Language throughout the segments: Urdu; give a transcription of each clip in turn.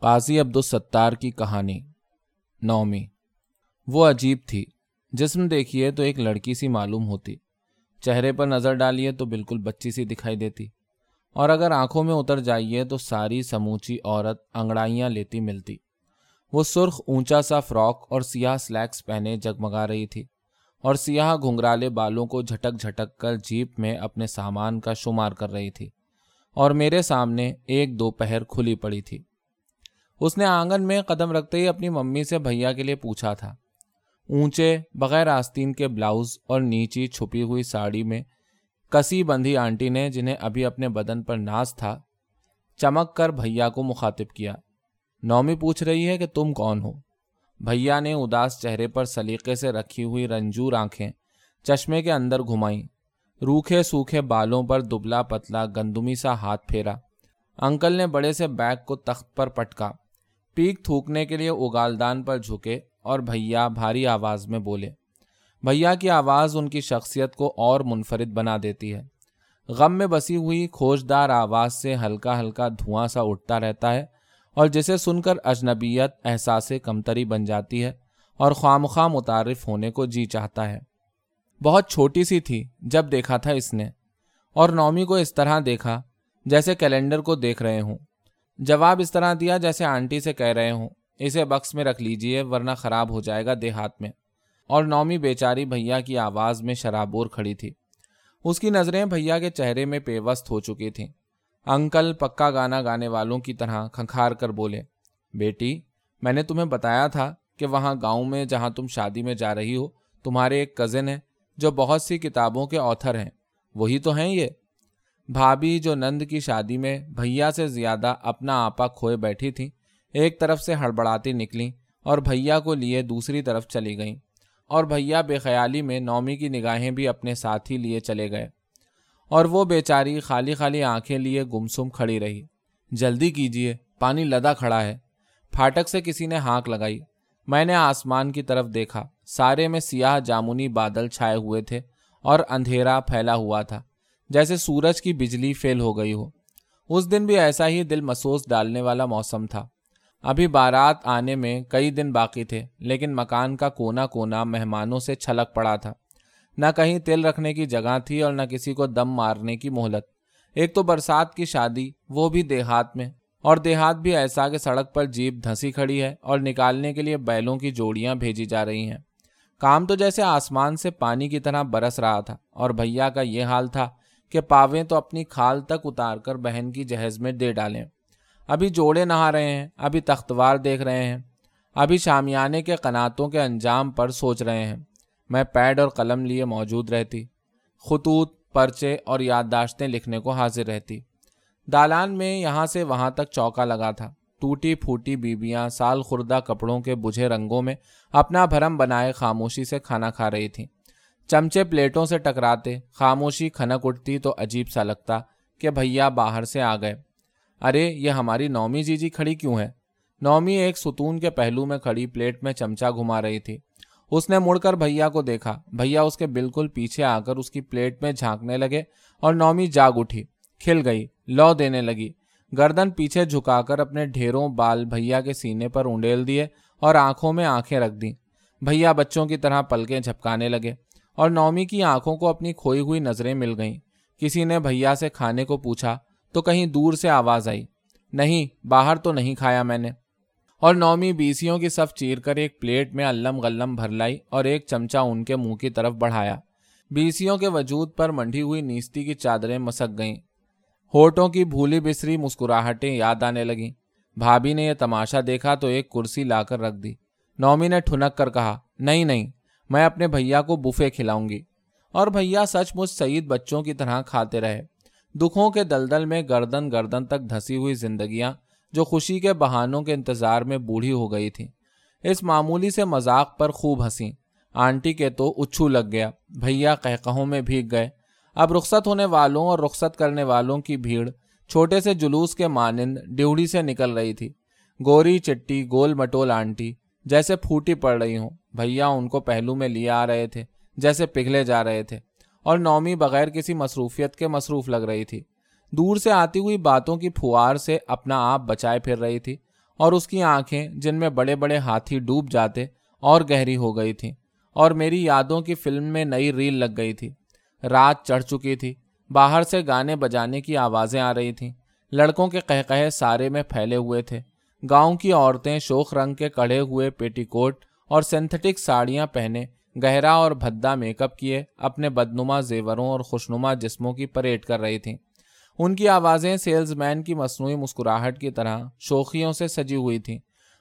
قاضی عبدالستار کی کہانی، نومی۔ وہ عجیب تھی۔ جسم دیکھیے تو ایک لڑکی سی معلوم ہوتی۔ چہرے پر نظر ڈالیے تو بالکل بچی سی دکھائی دیتی۔ اور اگر آنکھوں میں اتر جائیے تو ساری سموچی عورت انگڑائیاں لیتی ملتی۔ وہ سرخ اونچا سا فراک اور سیاہ سلیکس پہنے جگمگا رہی تھی۔ اور سیاہ گھنگرالے بالوں کو جھٹک جھٹک کر جیپ میں اپنے سامان کا شمار کر رہی تھی۔ اور میرے سامنے ایک دو پہر کھلی پڑی تھی۔ اس نے آنگن میں قدم رکھتے ہی اپنی ممی سے بھیا کے لیے پوچھا تھا۔ اونچے، بغیر آستین کے بلاؤز اور نیچی چھپی ہوئی ساڑی میں کسی بندھی آنٹی نے جنہیں ابھی اپنے بدن پر ناز تھا، چمک کر بھیا کو مخاطب کیا۔ نومی پوچھ رہی ہے کہ تم کون ہو؟ بھیا نے اداس چہرے پر سلیقے سے رکھی ہوئی رنجور آنکھیں چشمے کے اندر گھمائی روکھے سوکھے بالوں پر دبلا پتلا گندمی سا ہاتھ پھیرا۔ انکل نے بڑے سے بیگ کو تخت پر پٹکا۔ پیک تھوکنے کے لیے اگالدان پر جھکے اور بھیا بھاری آواز میں بولے، بھیا کی آواز ان کی شخصیت کو اور منفرد بنا دیتی ہے۔ غم میں بسی ہوئی کھوجدار آواز سے ہلکا ہلکا دھواں سا اٹھتا رہتا ہے اور جسے سن کر اجنبیت احساس کمتری بن جاتی ہے اور خواہ مخواہ متعارف ہونے کو جی چاہتا ہے۔ بہت چھوٹی سی تھی جب دیکھا تھا اس نے اور نومی کو اس طرح دیکھا جیسے کیلنڈر کو دیکھ رہے ہوں۔ جواب اس طرح دیا جیسے آنٹی سے کہہ رہے ہوں، اسے بکس میں رکھ لیجیے ورنہ خراب ہو جائے گا دیہات میں۔ اور نومی بیچاری بھیا کی آواز میں شرابور کھڑی تھی۔ اس کی نظریں بھیا کے چہرے میں پیوست ہو چکی تھیں۔ انکل پکا گانا گانے والوں کی طرح کھنکھار کر بولے، بیٹی، میں نے تمہیں بتایا تھا کہ وہاں گاؤں میں جہاں تم شادی میں جا رہی ہو، تمہارے ایک کزن ہے جو بہت سی کتابوں کے آتھر ہیں۔ وہی تو ہیں یہ۔ بھابھی جو نند کی شادی میں بھیا سے زیادہ اپنا آپا کھوئے بیٹھی تھی ایک طرف سے ہڑبڑاتی نکلی اور بھیا کو لیے دوسری طرف چلی گئیں۔ اور بھیا بے خیالی میں نومی کی نگاہیں بھی اپنے ساتھ ہی لیے چلے گئے۔ اور وہ بیچاری خالی خالی آنکھیں لیے گمسم کھڑی رہی۔ جلدی کیجیے پانی لدا کھڑا ہے۔ پھاٹک سے کسی نے ہانک لگائی۔ میں نے آسمان کی طرف دیکھا۔ سارے میں سیاہ جامنی بادل چھائے ہوئے تھے اور اندھیرا پھیلا ہوا تھا۔ جیسے سورج کی بجلی فیل ہو گئی ہو۔ اس دن بھی ایسا ہی دل مسوس ڈالنے والا موسم تھا۔ ابھی بارات آنے میں کئی دن باقی تھے، لیکن مکان کا کونا کونا مہمانوں سے چھلک پڑا تھا۔ نہ کہیں تل رکھنے کی جگہ تھی اور نہ کسی کو دم مارنے کی مہلت۔ ایک تو برسات کی شادی، وہ بھی دیہات میں۔ اور دیہات بھی ایسا کہ سڑک پر جیپ دھنسی کھڑی ہے اور نکالنے کے لیے بیلوں کی جوڑیاں بھیجی جا رہی ہیں۔ کام تو جیسے آسمان سے پانی کی طرح برس رہا تھا اور بھیا کا یہ حال تھا کہ پاویں تو اپنی کھال تک اتار کر بہن کی جہیز میں دے ڈالیں۔ ابھی جوڑے نہا رہے ہیں، ابھی تختوار دیکھ رہے ہیں، ابھی شامیانے کے قناتوں کے انجام پر سوچ رہے ہیں۔ میں پیڈ اور قلم لیے موجود رہتی، خطوط، پرچے اور یادداشتیں لکھنے کو حاضر رہتی۔ دالان میں یہاں سے وہاں تک چوکا لگا تھا۔ ٹوٹی پھوٹی بیبیاں سال خوردہ کپڑوں کے بجھے رنگوں میں اپنا بھرم بنائے خاموشی سے کھانا کھا رہی تھیں۔ چمچے پلیٹوں سے ٹکراتے خاموشی کھنک اٹھتی تو عجیب سا لگتا کہ بھیا باہر سے آ گئے۔ ارے، یہ ہماری نومی جی جی کھڑی کیوں ہے؟ نومی ایک ستون کے پہلو میں کھڑی پلیٹ میں چمچا گھما رہی تھی۔ اس نے مڑ کر بھیا کو دیکھا۔ بھیا اس کے بالکل پیچھے آ کر اس کی پلیٹ میں جھانکنے لگے اور نومی جاگ اٹھی، کھل گئی، لو دینے لگی۔ گردن پیچھے جھکا کر اپنے ڈھیروں بال بھیا کے سینے پر اونڈیل دیے اور آنکھوں میں آنکھیں رکھ دیں۔ بھیا بچوں کی طرح پلکیں جھپکانے لگے۔ اور نومی کی آنکھوں کو اپنی کھوئی ہوئی نظریں مل گئیں۔ کسی نے بھیا سے کھانے کو پوچھا تو کہیں دور سے آواز آئی، نہیں، باہر تو نہیں کھایا میں نے۔ اور نومی بیسیوں کی صف چیر کر ایک پلیٹ میں علم غلم بھر لائی اور ایک چمچا ان کے منہ کی طرف بڑھایا۔ بیسیوں کے وجود پر منڈی ہوئی نیستی کی چادریں مسک گئیں۔ ہوٹوں کی بھولی بسری مسکراہٹیں یاد آنے لگیں۔ بھابھی نے یہ تماشا دیکھا تو ایک کرسی لا کر رکھ دی۔ نومی نے ٹھنک کر کہا، نہیں نہیں میں اپنے بھیا کو بفے کھلاؤں گی۔ اور بھیا سچ مچ سعید بچوں کی طرح کھاتے رہے۔ دکھوں کے دلدل میں گردن گردن تک دھسی ہوئی زندگیاں جو خوشی کے بہانوں کے انتظار میں بوڑھی ہو گئی تھیں۔ اس معمولی سے مذاق پر خوب ہنسی۔ آنٹی کے تو اچھو لگ گیا۔ بھیا کہوں میں بھیگ گئے۔ اب رخصت ہونے والوں اور رخصت کرنے والوں کی بھیڑ چھوٹے سے جلوس کے مانند ڈیوڑی سے نکل رہی تھی۔ گوری چٹی، گول مٹول آنٹی جیسے پھوٹی پڑ رہی ہوں۔ بھیا ان کو پہلو میں لیے آ رہے تھے، جیسے پگھلے جا رہے تھے، اور نومی بغیر کسی مصروفیت کے مصروف لگ رہی تھی۔ دور سے آتی ہوئی باتوں کی پھوار سے اپنا آپ بچائے پھر رہی تھی، اور اس کی آنکھیں جن میں بڑے بڑے ہاتھی ڈوب جاتے اور گہری ہو گئی تھیں، اور میری یادوں کی فلم میں نئی ریل لگ گئی تھی۔ رات چڑھ چکی تھی، باہر سے گانے بجانے کی آوازیں آ رہی تھیں۔ لڑکوں کے قہقہے سارے میں پھیلے ہوئے تھے۔ گاؤں کی عورتیں شوخ رنگ کے کڑے ہوئے پیٹی کوٹ اور سینتھیٹک ساڑیاں پہنے، گہرا اور بھدا میک اپ کیے اپنے بدنما زیوروں اور خوشنما جسموں کی پریڈ کر رہی تھیں۔ ان کی آوازیں سیلز مین کی مصنوعی مسکراہٹ کی طرح شوخیوں سے سجی ہوئی تھیں۔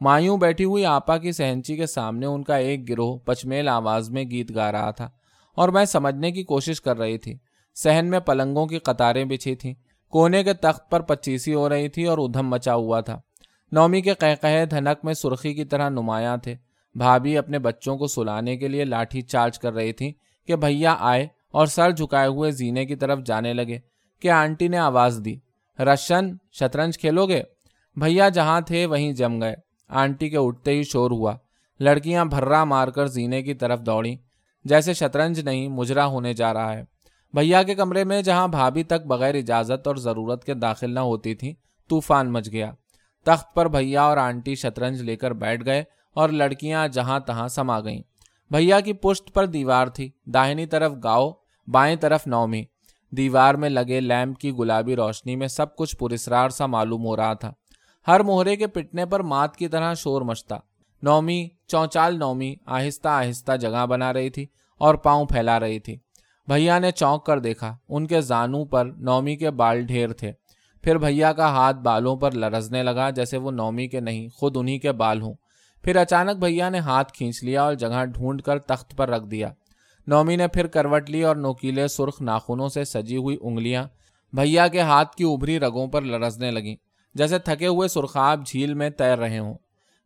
مایوں بیٹھی ہوئی آپا کی سہنچی کے سامنے ان کا ایک گروہ پچمیل آواز میں گیت گا رہا تھا اور میں سمجھنے کی کوشش کر رہی تھی۔ سہن میں پلنگوں کی قطاریں بچھی تھیں۔ کونے کے تخت پر پچیسی ہو رہی تھی اور ادھم مچا ہوا تھا۔ نومی کے قہقہ دھنک میں سرخی کی طرح نمایاں تھے۔ بھابھی اپنے بچوں کو سلانے کے لیے لاٹھی چارج کر رہی تھی کہ بھیا آئے اور سر جھکائے ہوئے زینے کی طرف جانے لگے کہ آنٹی نے آواز دی، رشن، شطرنج کھیلو گے؟ بھیا جہاں تھے وہیں جم گئے۔ آنٹی کے اٹھتے ہی شور ہوا۔ لڑکیاں بھرا مار کر زینے کی طرف دوڑی جیسے شطرنج نہیں، مجرا ہونے جا رہا ہے۔ بھیا کے کمرے میں جہاں بھابھی تک بغیر اجازت اور ضرورت کے داخل نہ ہوتی تھی طوفان مچ گیا۔ تخت پر بھیا اور آنٹی شطرنج لے کر بیٹھ گئے۔ اور لڑکیاں جہاں تہاں سما گئیں۔ بھیا کی پشت پر دیوار تھی۔ داہنی طرف گاؤ بائیں طرف نومی۔ دیوار میں لگے لیمپ کی گلابی روشنی میں سب کچھ پرسرار سا معلوم ہو رہا تھا۔ ہر موہرے کے پٹنے پر مات کی طرح شور مچتا۔ نومی، چونچال نومی، آہستہ آہستہ جگہ بنا رہی تھی اور پاؤں پھیلا رہی تھی۔ بھیا نے چونک کر دیکھا۔ ان کے زانوں پر نومی کے بال ڈھیر تھے۔ پھر بھیا کا ہاتھ بالوں پر لرزنے لگا جیسے وہ نومی کے نہیں، خود انہی کے بال ہوں۔ پھر اچانک بھیا نے ہاتھ کھینچ لیا اور جگہ ڈھونڈ کر تخت پر رکھ دیا۔ نومی نے پھر کروٹ لی اور نوکیلے سرخ ناخنوں سے سجی ہوئی انگلیاں بھیا کے ہاتھ کی ابری رگوں پر لرزنے لگیں۔ جیسے تھکے ہوئے سرخاب جھیل میں تیر رہے ہوں۔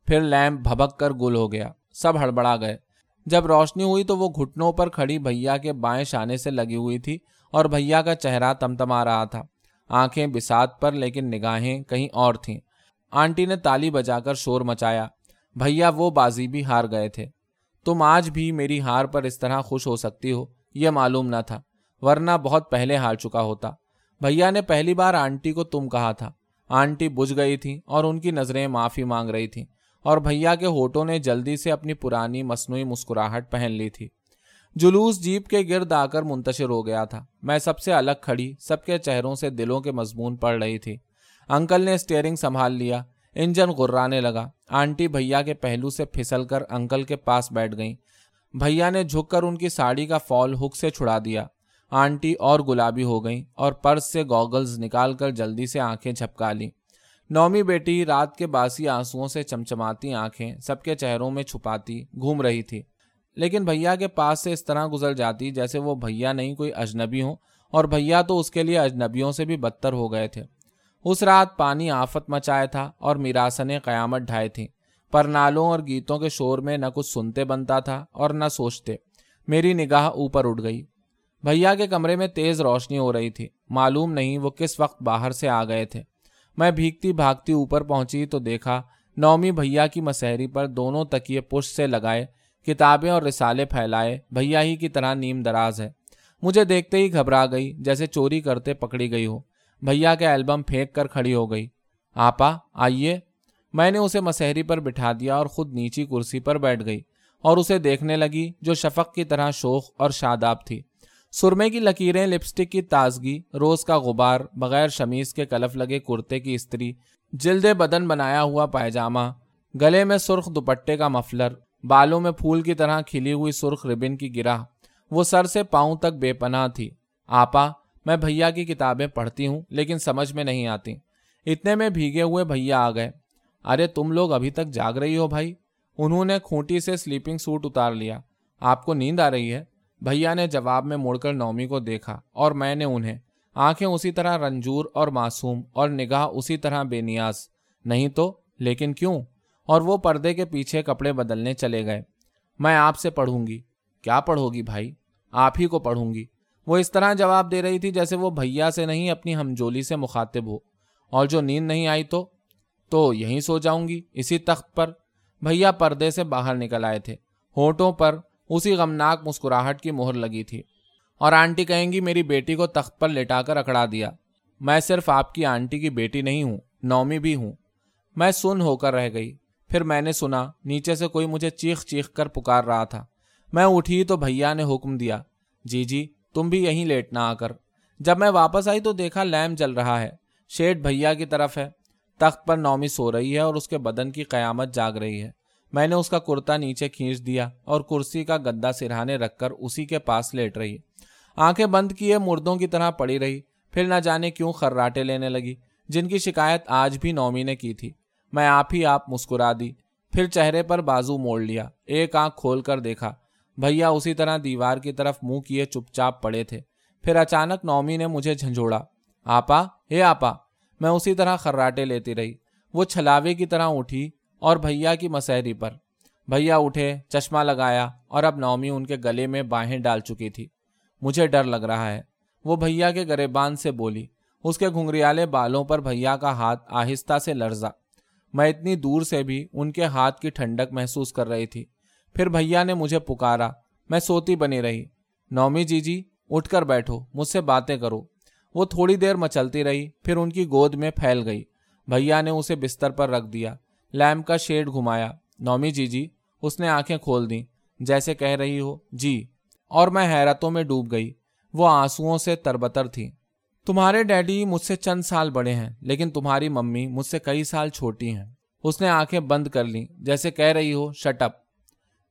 پھر لیمپ بھبک کر گل ہو گیا۔ سب ہڑبڑا گئے۔ جب روشنی ہوئی تو وہ گھٹنوں پر کھڑی بھیا کے بائیں شانے سے لگی ہوئی تھی اور بھیا کا چہرہ تمتما رہا تھا۔ آنکھیں بسات پر لیکن نگاہیں کہیں اور تھیں۔ آنٹی نے تالی بجا کر شور مچایا۔ بھیا وہ بازی بھی ہار گئے تھے۔ تم آج بھی میری ہار پر اس طرح خوش ہو سکتی ہو، یہ معلوم نہ تھا، ورنہ بہت پہلے ہار چکا ہوتا۔ بھیا نے پہلی بار آنٹی کو تم کہا تھا۔ آنٹی بجھ گئی تھی اور ان کی نظریں معافی مانگ رہی تھیں۔ اور بھیا کے ہوٹوں نے جلدی سے اپنی پرانی مصنوعی مسکراہٹ پہن لی تھی۔ جلوس جیپ کے گرد آ کر منتشر ہو گیا تھا۔ میں سب سے الگ کھڑی، سب کے چہروں سے دلوں کے مضمون پڑ رہی تھی۔ انکل نے اسٹیئرنگ سنبھال لیا۔ انجن غرانے لگا۔ آنٹی بھیا کے پہلو سے پھسل کر انکل کے پاس بیٹھ گئیں۔ بھیا نے جھک کر ان کی ساڑی کا فال ہک سے چھڑا دیا۔ آنٹی اور گلابی ہو گئیں اور پرس سے گوگلز نکال کر جلدی سے آنکھیں جھپکا لی نومی بیٹی رات کے باسی آنسوؤں سے چمچماتی آنکھیں سب کے چہروں میں چھپاتی گھوم رہی تھی۔ لیکن بھیا کے پاس سے اس طرح گزر جاتی جیسے وہ بھیا نہیں کوئی اجنبی ہوں اور بھیا تو اس کے لیے اجنبیوں سے بھی بدتر ہو گئے تھے۔ اس رات پانی آفت مچائے تھا اور میراسنیں قیامت ڈھائے تھیں۔ پر نالوں اور گیتوں کے شور میں نہ کچھ سنتے بنتا تھا اور نہ سوچتے۔ میری نگاہ اوپر اٹھ گئی۔ بھیا کے کمرے میں تیز روشنی ہو رہی تھی۔ معلوم نہیں وہ کس وقت باہر سے آ گئے تھے۔ میں بھیگتی بھاگتی اوپر پہنچی تو دیکھا نومی بھیا کی مسحری پر دونوں تکیے پش سے لگائے کتابیں اور رسالے پھیلائے۔ بھیا ہی کی طرح نیم دراز ہے۔ مجھے دیکھتے ہی گھبرا گئی جیسے چوری کرتے پکڑی گئی ہو۔ بھیا کے البم پھینک کر کھڑی ہو گئی۔ آپا، آئیے۔ میں نے اسے مسحری پر بٹھا دیا اور خود نیچی کرسی پر بیٹھ گئی اور اسے دیکھنے لگی جو شفق کی طرح شوق اور شاداب تھی۔ سرمے کی لکیریں، لپسٹک کی تازگی، روز کا غبار، بغیر شمیز کے کلف لگے کرتے کی استری، جلد بدن بنایا ہوا پائجامہ، گلے میں سرخ دوپٹے کا مفلر، بالوں میں پھول کی طرح کھلی ہوئی سرخ ربن کی گرا وہ سر سے پاؤں تک بے پناہ تھی۔ آپا میں بھیا کی کتابیں پڑھتی ہوں، لیکن سمجھ میں نہیں آتی۔ اتنے میں بھیگے ہوئے بھیا آ گئے۔ ارے، تم لوگ ابھی تک جاگ رہی ہو بھائی۔ انہوں نے کھوٹی سے سلیپنگ سوٹ اتار لیا۔ آپ کو نیند آ رہی ہے؟ بھیا نے جواب میں مڑ کر نومی کو دیکھا اور میں نے انہیں۔ آنکھیں اسی طرح رنجور اور معصوم اور نگاہ اسی طرح بے نیاز۔ نہیں تو، لیکن کیوں؟ اور وہ پردے کے پیچھے کپڑے بدلنے چلے گئے۔ میں آپ سے پڑھوں گی۔ کیا پڑھو گی بھائی؟ آپ ہی کو پڑھوں گی۔ وہ اس طرح جواب دے رہی تھی جیسے وہ بھیا سے نہیں اپنی ہمجولی سے مخاطب ہو۔ اور جو نیند نہیں آئی تو؟ تو یہیں سو جاؤں گی، اسی تخت پر۔ بھیا پردے سے باہر نکل آئے تھے۔ ہونٹوں پر اسی غمناک مسکراہٹ کی مہر لگی تھی۔ اور آنٹی کہیں گی، میری بیٹی کو تخت پر لٹا کر اکڑا دیا۔ میں صرف آپ کی آنٹی کی بیٹی نہیں ہوں، نومی بھی ہوں۔ میں سن ہو کر رہ گئی۔ پھر میں نے سنا، نیچے سے کوئی مجھے چیخ چیخ کر پکار رہا تھا۔ میں اٹھی تو بھیا نے حکم دیا جی جی تم بھی یہیں لیٹنا آ کر۔ جب میں واپس آئی تو دیکھا لیم جل رہا ہے۔ شیٹ بھیا کی طرف ہے۔ تخت پر نومی سو رہی ہے اور اس کے بدن کی قیامت جاگ رہی ہے۔ میں نے اس کا کرتا نیچے کھینچ دیا اور کرسی کا گدا سرہانے رکھ کر اسی کے پاس لیٹ رہی۔ آنکھیں بند کیے مردوں کی طرح پڑی رہی۔ پھر نہ جانے کیوں خراٹے لینے لگی۔ جن کی شکایت آج بھی نومی نے کی تھی۔ میں آپ ہی آپ مسکرا دی۔ پھر چہرے پر بازو موڑ لیا۔ ایک آنکھ کھول کر دیکھا۔ بھیا اسی طرح دیوار کی طرف منہ کیے چپ چاپ پڑے تھے۔ پھر اچانک نومی نے مجھے جھنجھوڑا۔ آپا ہے آپا، میں اسی طرح خراٹے لیتی رہی۔ وہ چھلاوے کی طرح اٹھی اور بھیا کی مسحری پر۔ بھیا اٹھے، چشمہ لگایا اور اب نومی ان کے گلے میں باہیں ڈال چکی تھی۔ مجھے ڈر لگ رہا ہے۔ وہ بھیا کے گریبان سے بولی۔ اس کے گھنگریالے بالوں پر بھیا کا ہاتھ آہستہ سے لرزا۔ میں اتنی دور سے بھی ان کے ہاتھ کی ٹھنڈک محسوس کر رہی تھی۔ پھر بھیا نے مجھے پکارا۔ میں سوتی بنی رہی۔ نومی جی جی اٹھ کر بیٹھو، مجھ سے باتیں کرو۔ وہ تھوڑی دیر مچلتی رہی، پھر ان کی گود میں پھیل گئی۔ بھیا نے اسے بستر پر رکھ دیا۔ لیمپ کا شیڈ گھمایا۔ نومی جی جی اس نے آنکھیں کھول دی جیسے کہہ رہی ہو جی۔ اور میں حیرتوں میں ڈوب گئی۔ وہ آنسو سے تربتر تھی۔ تمہارے ڈیڈی مجھ سے چند سال بڑے ہیں، لیکن تمہاری ممی مجھ سے کئی سال چھوٹی ہیں۔ اس نے آنکھیں بند کر لی جیسے کہہ رہی ہو شٹ اپ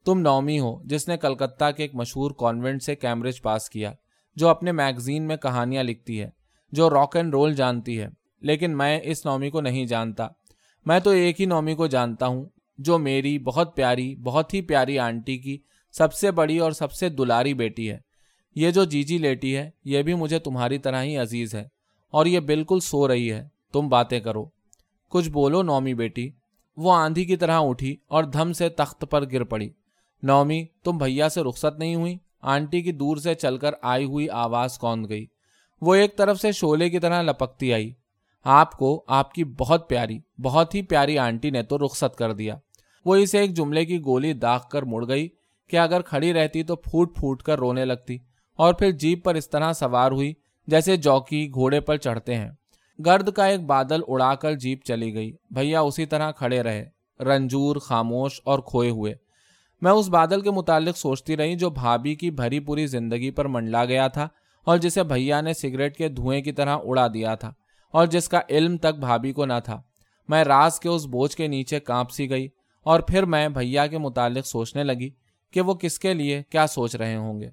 تم نومی ہو، جس نے کلکتہ کے ایک مشہور کانوینٹ سے کیمبرج پاس کیا، جو اپنے میگزین میں کہانیاں لکھتی ہے، جو راک اینڈ رول جانتی ہے۔ لیکن میں اس نومی کو نہیں جانتا۔ میں تو ایک ہی نومی کو جانتا ہوں، جو میری بہت پیاری، بہت ہی پیاری آنٹی کی سب سے بڑی اور سب سے دلاری بیٹی ہے۔ یہ جو جی جی لیٹی ہے، یہ بھی مجھے تمہاری طرح ہی عزیز ہے۔ اور یہ بالکل سو رہی ہے، تم باتیں کرو۔ کچھ بولو نومی بیٹی۔ وہ آندھی کی طرح اٹھی اور دھم سے تخت پر گر پڑی۔ نومی، تم بھیا سے رخصت نہیں ہوئی، آنٹی کی دور سے چل کر آئی ہوئی آواز کون گئی۔ وہ ایک طرف سے شولے کی طرح لپکتی آئی۔ آپ کو آپ کی بہت پیاری، بہت ہی پیاری آنٹی نے تو رخصت کر دیا۔ وہ اسے ایک جملے کی گولی داغ کر مڑ گئی کہ اگر کھڑی رہتی تو پھوٹ پھوٹ کر رونے لگتی اور پھر جیپ پر اس طرح سوار ہوئی جیسے جوکی گھوڑے پر چڑھتے ہیں۔ گرد کا ایک بادل اڑا کر جیپ چلی گئی۔ بھیا اسی طرح کھڑے رہے، رنجور، خاموش اور کھوئے ہوئے۔ میں اس بادل کے متعلق سوچتی رہی جو بھابھی کی بھری پوری زندگی پر منڈلا گیا تھا اور جسے بھیا نے سگریٹ کے دھوئیں کی طرح اڑا دیا تھا اور جس کا علم تک بھابھی کو نہ تھا۔ میں راز کے اس بوجھ کے نیچے کانپ سی گئی اور پھر میں بھیا کے متعلق سوچنے لگی کہ وہ کس کے لیے کیا سوچ رہے ہوں گے۔